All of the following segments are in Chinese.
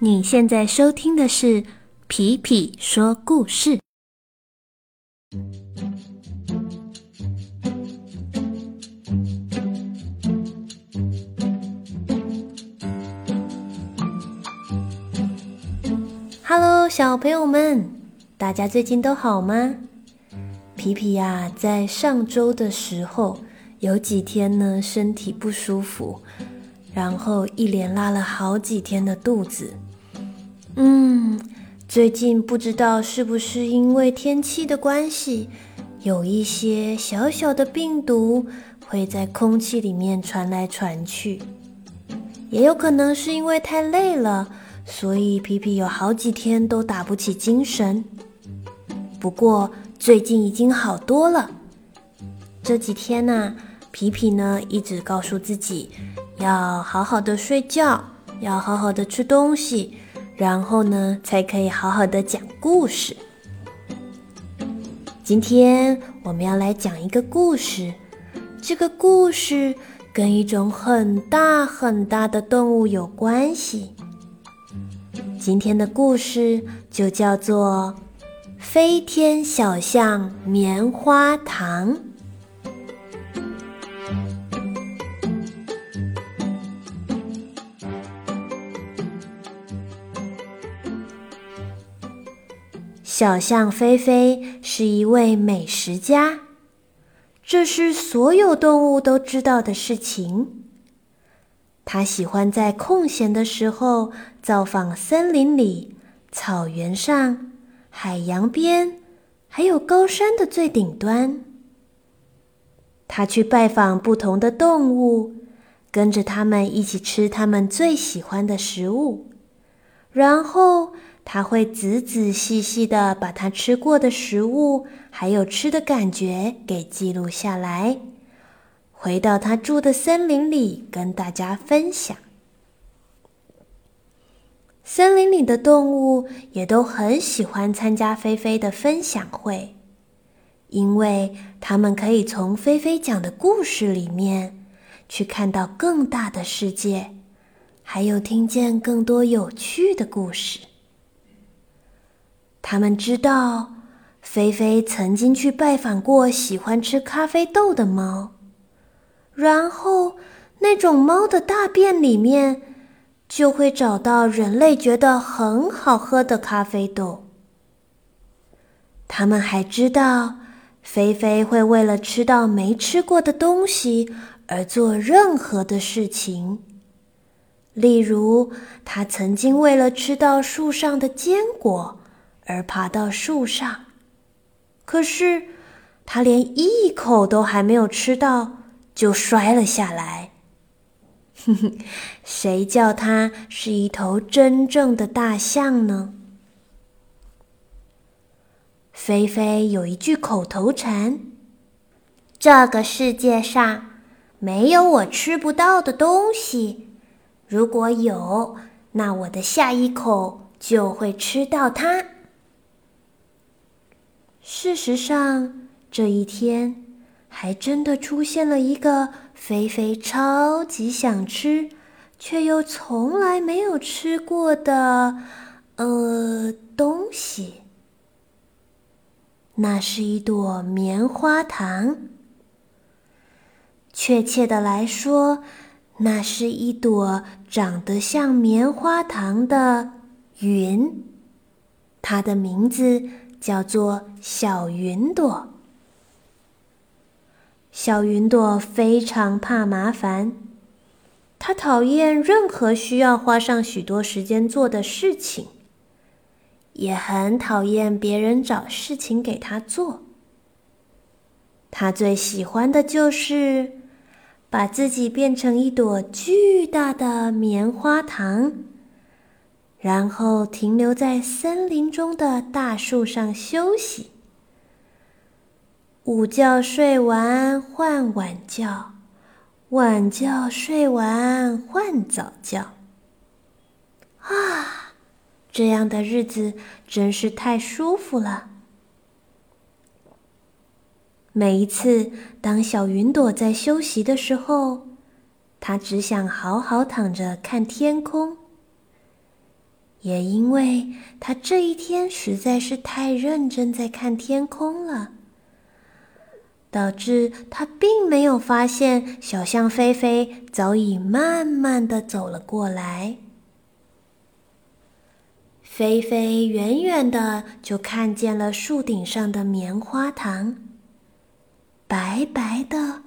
你现在收听的是《皮皮说故事》。Hello，小朋友们，大家最近都好吗？皮皮呀，在上周的时候有几天呢，身体不舒服，然后一连拉了好几天的肚子。嗯，最近不知道是不是因为天气的关系，有一些小小的病毒会在空气里面传来传去，也有可能是因为太累了，所以皮皮有好几天都打不起精神。不过最近已经好多了。这几天呢，皮皮呢一直告诉自己要好好的睡觉，要好好的吃东西。然后呢，才可以好好的讲故事。今天我们要来讲一个故事，这个故事跟一种很大很大的动物有关系。今天的故事就叫做《飞天小象棉花糖》。小象菲菲是一位美食家，这是所有动物都知道的事情。他喜欢在空闲的时候造访森林里、草原上、海洋边，还有高山的最顶端。他去拜访不同的动物，跟着他们一起吃他们最喜欢的食物，然后。他会仔仔细细的把他吃过的食物，还有吃的感觉给记录下来，回到他住的森林里跟大家分享。森林里的动物也都很喜欢参加菲菲的分享会，因为他们可以从菲菲讲的故事里面去看到更大的世界，还有听见更多有趣的故事。他们知道，菲菲曾经去拜访过喜欢吃咖啡豆的猫，然后那种猫的大便里面就会找到人类觉得很好喝的咖啡豆。他们还知道，菲菲会为了吃到没吃过的东西而做任何的事情，例如，他曾经为了吃到树上的坚果。而爬到树上，可是他连一口都还没有吃到，就摔了下来。哼哼，谁叫他是一头真正的大象呢？菲菲有一句口头禅：“这个世界上没有我吃不到的东西，如果有，那我的下一口就会吃到它。”事实上，这一天还真的出现了一个菲菲超级想吃，却又从来没有吃过的呃东西。那是一朵棉花糖。确切的来说，那是一朵长得像棉花糖的云，它的名字。叫做小云朵。小云朵非常怕麻烦，它讨厌任何需要花上许多时间做的事情，也很讨厌别人找事情给他做。他最喜欢的就是把自己变成一朵巨大的棉花糖。然后停留在森林中的大树上休息。午觉睡完换晚觉，晚觉睡完换早觉。啊，这样的日子真是太舒服了。每一次当小云朵在休息的时候，它只想好好躺着看天空。也因为他这一天实在是太认真在看天空了，导致他并没有发现小象菲菲早已慢慢的走了过来。菲菲远远的就看见了树顶上的棉花糖，白白的，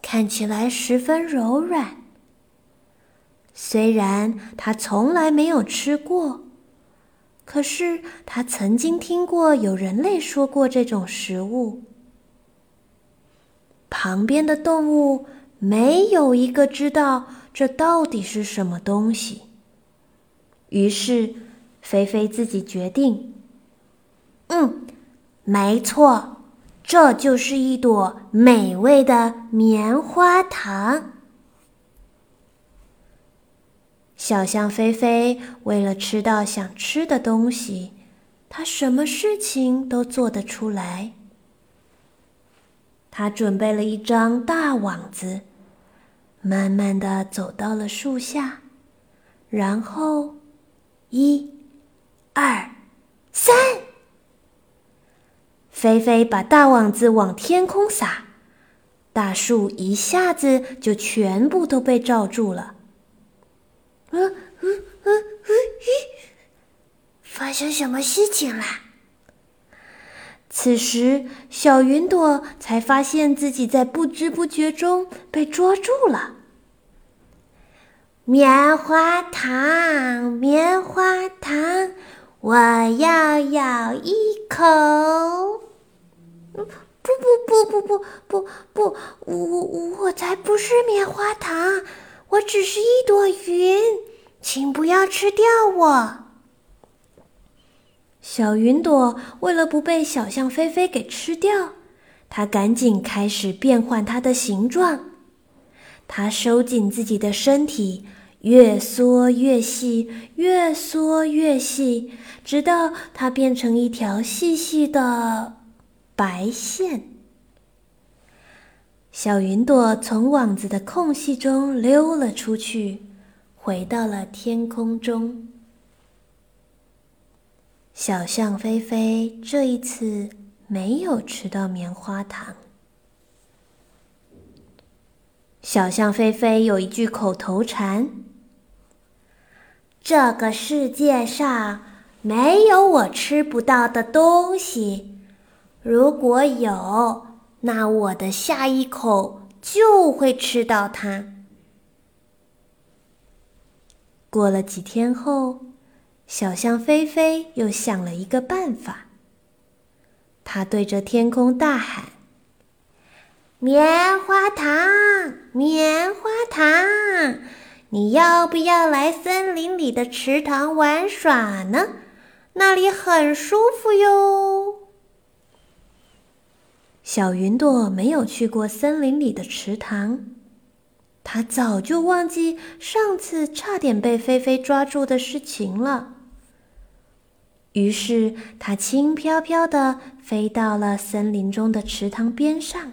看起来十分柔软。虽然他从来没有吃过，可是他曾经听过有人类说过这种食物。旁边的动物没有一个知道这到底是什么东西。于是，菲菲自己决定：“嗯，没错，这就是一朵美味的棉花糖。”小象菲菲为了吃到想吃的东西，它什么事情都做得出来。它准备了一张大网子，慢慢的走到了树下，然后，一、二、三，菲菲把大网子往天空撒，大树一下子就全部都被罩住了。嗯嗯嗯嗯！发生什么事情啦？此时，小云朵才发现自己在不知不觉中被捉住了。棉花糖，棉花糖，我要咬一口。不不不不不不不，我我我才不是棉花糖。我只是一朵云，请不要吃掉我。小云朵为了不被小象菲菲给吃掉，它赶紧开始变换它的形状。它收紧自己的身体，越缩越细，越缩越细，直到它变成一条细细的白线。小云朵从网子的空隙中溜了出去，回到了天空中。小象菲菲这一次没有吃到棉花糖。小象菲菲有一句口头禅：“这个世界上没有我吃不到的东西，如果有。”那我的下一口就会吃到它。过了几天后，小象菲菲又想了一个办法。他对着天空大喊：“棉花糖，棉花糖，你要不要来森林里的池塘玩耍呢？那里很舒服哟。”小云朵没有去过森林里的池塘，它早就忘记上次差点被菲菲抓住的事情了。于是，它轻飘飘的飞到了森林中的池塘边上，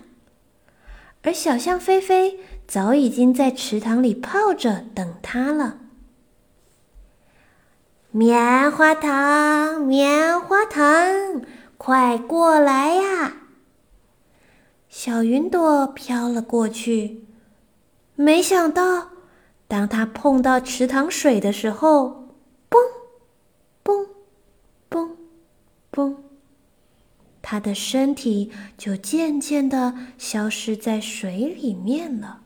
而小象菲菲早已经在池塘里泡着等它了。棉花糖，棉花糖，快过来呀！小云朵飘了过去，没想到，当它碰到池塘水的时候，嘣，嘣，嘣，嘣，它的身体就渐渐的消失在水里面了。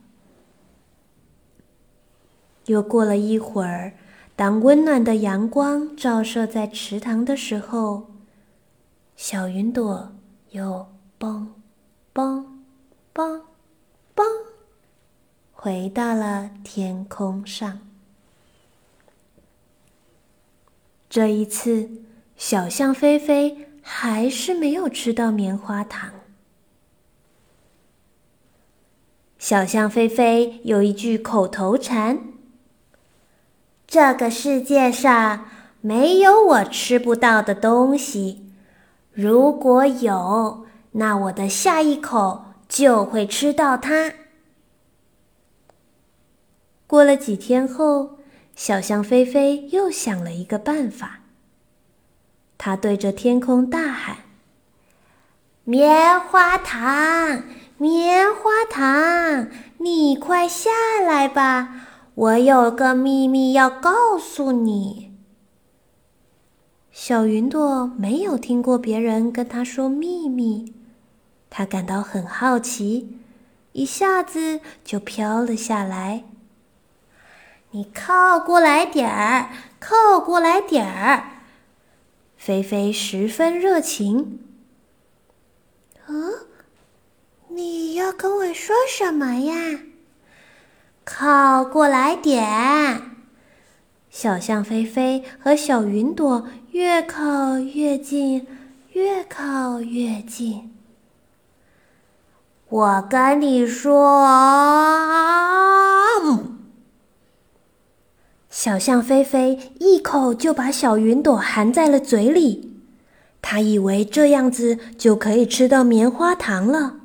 又过了一会儿，当温暖的阳光照射在池塘的时候，小云朵又嘣。嘣，嘣，嘣，回到了天空上。这一次，小象菲菲还是没有吃到棉花糖。小象菲菲有一句口头禅：“这个世界上没有我吃不到的东西，如果有。”那我的下一口就会吃到它。过了几天后，小象菲菲又想了一个办法。他对着天空大喊：“棉花糖，棉花糖，你快下来吧！我有个秘密要告诉你。”小云朵没有听过别人跟他说秘密，他感到很好奇，一下子就飘了下来。你靠过来点儿，靠过来点儿。菲菲十分热情。嗯，你要跟我说什么呀？靠过来点。小象菲菲和小云朵越靠越近，越靠越近。我跟你说，小象菲菲一口就把小云朵含在了嘴里，他以为这样子就可以吃到棉花糖了。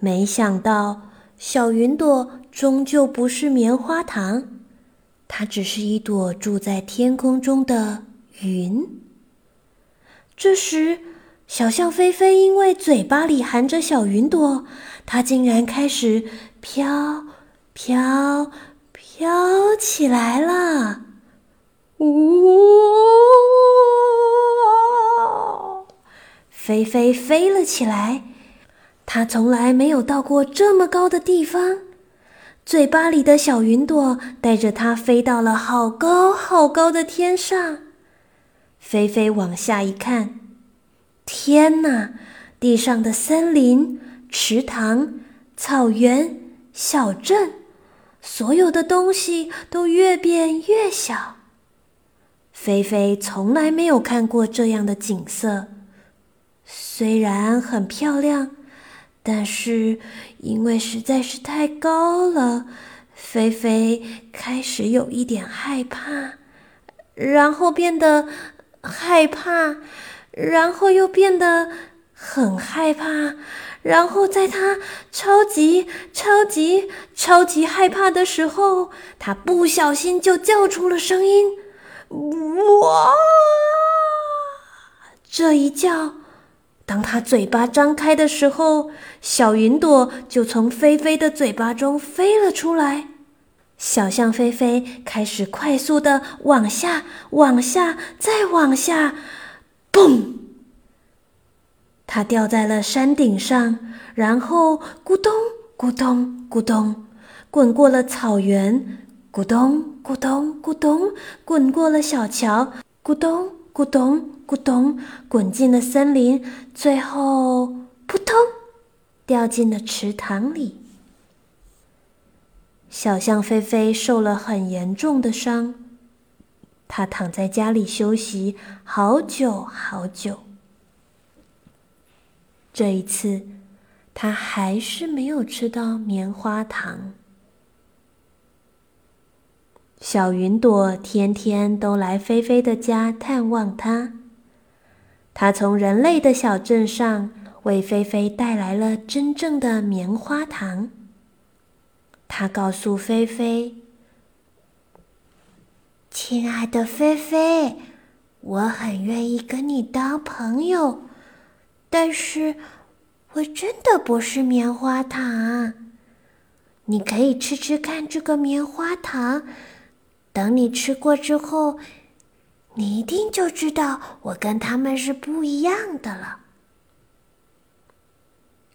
没想到，小云朵终究不是棉花糖。它只是一朵住在天空中的云。这时，小象菲菲因为嘴巴里含着小云朵，它竟然开始飘、飘、飘起来了！呜！菲菲飞了起来，它从来没有到过这么高的地方。嘴巴里的小云朵带着它飞到了好高好高的天上。菲菲往下一看，天哪！地上的森林、池塘、草原、小镇，所有的东西都越变越小。菲菲从来没有看过这样的景色，虽然很漂亮。但是，因为实在是太高了，菲菲开始有一点害怕，然后变得害怕，然后又变得很害怕，然后在他超级超级超级害怕的时候，他不小心就叫出了声音：“哇！”这一叫。当他嘴巴张开的时候，小云朵就从菲菲的嘴巴中飞了出来。小象菲菲开始快速的往下、往下、再往下，嘣！它掉在了山顶上，然后咕咚咕咚咕咚，滚过了草原，咕咚咕咚咕咚，滚过了小桥，咕咚咕咚。咕咚，滚进了森林，最后扑通，掉进了池塘里。小象菲菲受了很严重的伤，它躺在家里休息好久好久。这一次，它还是没有吃到棉花糖。小云朵天天都来菲菲的家探望它。他从人类的小镇上为菲菲带来了真正的棉花糖。他告诉菲菲：“亲爱的菲菲，我很愿意跟你当朋友，但是我真的不是棉花糖。你可以吃吃看这个棉花糖，等你吃过之后。”你一定就知道我跟他们是不一样的了。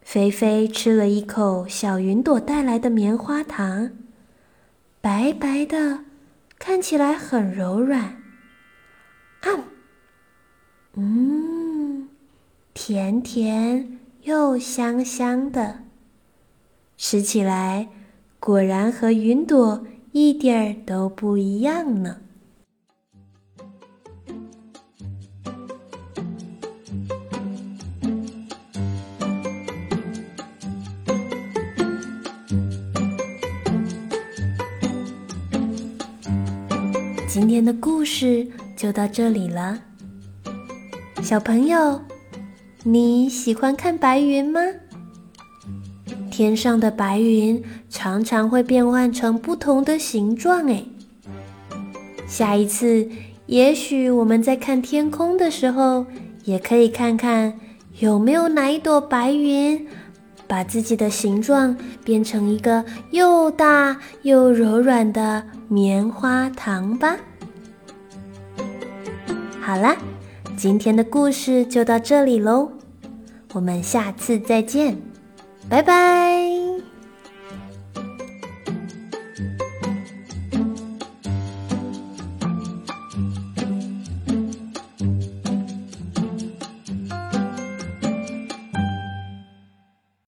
菲菲吃了一口小云朵带来的棉花糖，白白的，看起来很柔软。啊，嗯，甜甜又香香的，吃起来果然和云朵一点儿都不一样呢。今天的故事就到这里了，小朋友，你喜欢看白云吗？天上的白云常常会变换成不同的形状，哎，下一次，也许我们在看天空的时候，也可以看看有没有哪一朵白云，把自己的形状变成一个又大又柔软的棉花糖吧。好啦，今天的故事就到这里喽，我们下次再见，拜拜。